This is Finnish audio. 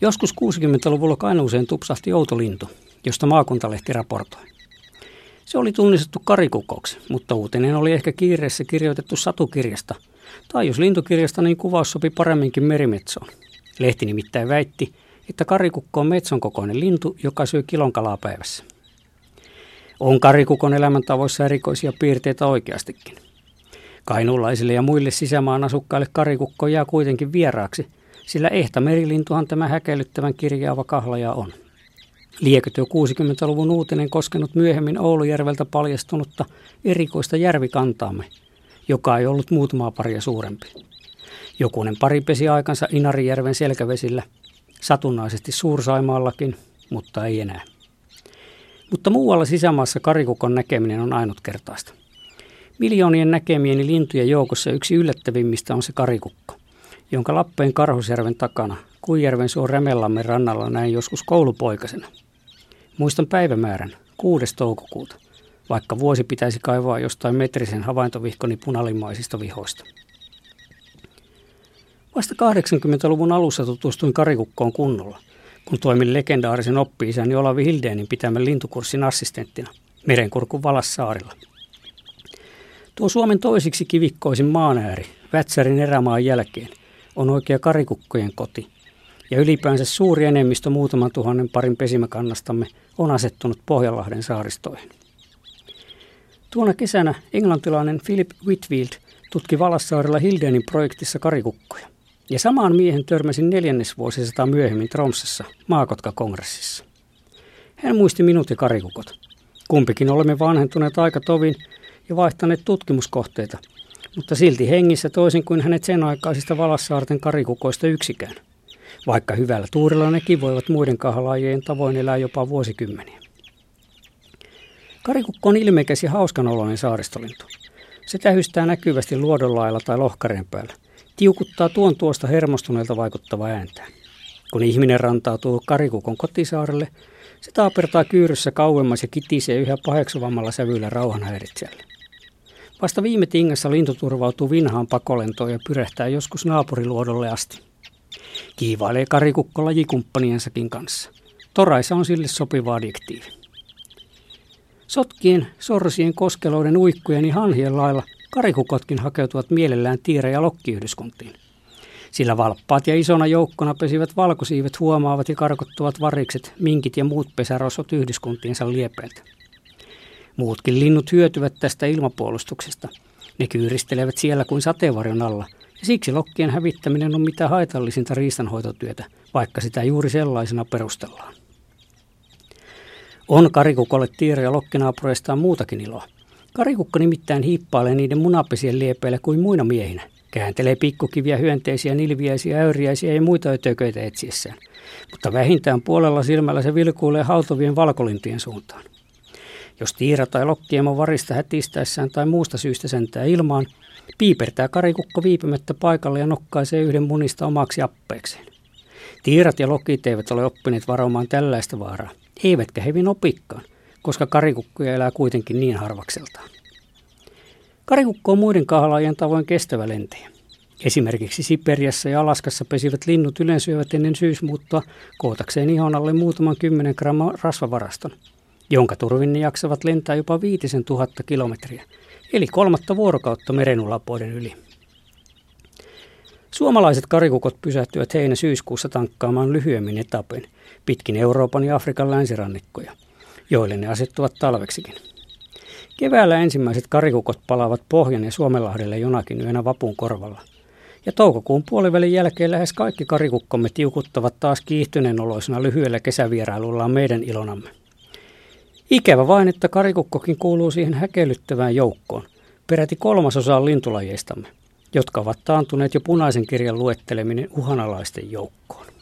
Joskus 60-luvulla Kainuuseen tupsahti outolintu, josta maakuntalehti raportoi. Se oli tunnistettu karikukoksi, mutta uutinen oli ehkä kiireessä kirjoitettu satukirjasta, tai jos lintukirjasta, niin kuvaus sopi paremminkin merimetsoon. Lehti nimittäin väitti, että karikukko on metson kokoinen lintu, joka syö kilon kalaa päivässä. On karikukon elämäntavoissa erikoisia piirteitä oikeastikin. Kainuulaisille ja muille sisämaan asukkaille karikukko jää kuitenkin vieraaksi, sillä ehtä merilintuhan tämä häkellyttävän kirjaava kahlaja on. Lieköt jo 60-luvun uutinen koskenut myöhemmin Oulujärveltä paljastunutta erikoista järvikantaamme, joka ei ollut muutamaa paria suurempi. Jokunen pari pesi aikansa Inarijärven selkävesillä, satunnaisesti Suursaimaallakin, mutta ei enää. Mutta muualla sisämaassa karikukon näkeminen on ainutkertaista. Miljoonien näkemieni lintujen joukossa yksi yllättävimmistä on se karikukko, jonka Lappeen Karhusjärven takana Kuijärven suon Remellamme rannalla näin joskus koulupoikasena. Muistan päivämäärän, 6. toukokuuta, vaikka vuosi pitäisi kaivaa jostain metrisen havaintovihkoni punalimmaisista vihoista. Vasta 80-luvun alussa tutustuin karikukkoon kunnolla, kun toimin legendaarisen oppi-isäni Olavi Hildeenin pitämän lintukurssin assistenttina Merenkurkun Valassaarilla. Tuo Suomen toisiksi kivikkoisin maanääri, Vätsärin erämaan jälkeen, on oikea karikukkojen koti, ja ylipäänsä suuri enemmistö muutaman tuhannen parin pesimäkannastamme on asettunut Pohjanlahden saaristoihin. Tuona kesänä englantilainen Philip Whitfield tutki Valassaarella Hildenin projektissa karikukkoja. Ja samaan miehen törmäsin neljännesvuosisata myöhemmin Tromsassa Maakotka-kongressissa. Hän muisti minut ja karikukot. Kumpikin olemme vanhentuneet aika tovin ja vaihtaneet tutkimuskohteita, mutta silti hengissä toisin kuin hänet sen aikaisista Valassaarten karikukoista yksikään. Vaikka hyvällä tuurilla nekin voivat muiden kahlajien tavoin elää jopa vuosikymmeniä. Karikukko on ilmeikäs ja hauskanoloinen saaristolintu. Se tähystää näkyvästi luodonlailla tai lohkareen päällä – tiukuttaa tuon tuosta hermostuneelta vaikuttavaa ääntä. Kun ihminen rantautuu karikukon kotisaarelle, se taapertaa kyyryssä kauemmas ja kitisee yhä paheksuvammalla sävyllä rauhanhäiritsijälle. Vasta viime tingassa lintu turvautuu vinhaan pakolentoon ja pyrehtää joskus naapuriluodolle asti. Kiivailee karikukko lajikumppaniensakin kanssa. Toraisa on sille sopiva adjektiivi. Sotkien, sorsien, koskeloiden, uikkujen ja hanhien lailla – Karikukotkin hakeutuvat mielellään tiire- ja lokkiyhdyskuntiin. Sillä valppaat ja isona joukkona pesivät valkosiivet huomaavat ja karkottuvat varikset, minkit ja muut pesärosot yhdyskuntiinsa liepeiltä. Muutkin linnut hyötyvät tästä ilmapuolustuksesta. Ne kyyristelevät siellä kuin sateenvarjon alla, ja siksi lokkien hävittäminen on mitä haitallisinta riistanhoitotyötä, vaikka sitä juuri sellaisena perustellaan. On karikukolle tiire- ja lokkinaapureistaan muutakin iloa. Karikukka nimittäin hiippailee niiden munapesien liepeillä kuin muina miehinä. Kääntelee pikkukiviä, hyönteisiä, nilviäisiä, äyriäisiä ja muita ötököitä etsiessään. Mutta vähintään puolella silmällä se vilkuilee hautovien valkolintien suuntaan. Jos tiira tai lokkiemo varista hätistäessään tai muusta syystä sentää ilmaan, piipertää karikukko viipymättä paikalle ja nokkaisee yhden munista omaksi appeekseen. Tiirat ja lokit eivät ole oppineet varomaan tällaista vaaraa, eivätkä hevin opikkaan – koska karikukkuja elää kuitenkin niin harvakseltaan. Karikukko on muiden kahlajien tavoin kestävä lentäjä. Esimerkiksi Siperiassa ja Alaskassa pesivät linnut yleensyövät ennen syysmuuttoa kootakseen ihon alle muutaman kymmenen gramman rasvavaraston, jonka turvin ne jaksavat lentää jopa viitisen tuhatta kilometriä, eli kolmatta vuorokautta merenulapoiden yli. Suomalaiset karikukot pysähtyvät heinä-syyskuussa tankkaamaan lyhyemmin etapin pitkin Euroopan ja Afrikan länsirannikkoja – joille ne asettuvat talveksikin. Keväällä ensimmäiset karikukot palaavat Pohjan ja Suomenlahdelle jonakin yönä vapun korvalla. Ja toukokuun puolivälin jälkeen lähes kaikki karikukkomme tiukuttavat taas kiihtyneen oloisena lyhyellä kesävierailullaan meidän ilonamme. Ikävä vain, että karikukkokin kuuluu siihen häkellyttävään joukkoon, peräti kolmasosaan lintulajeistamme, jotka ovat taantuneet jo punaisen kirjan luetteleminen uhanalaisten joukkoon.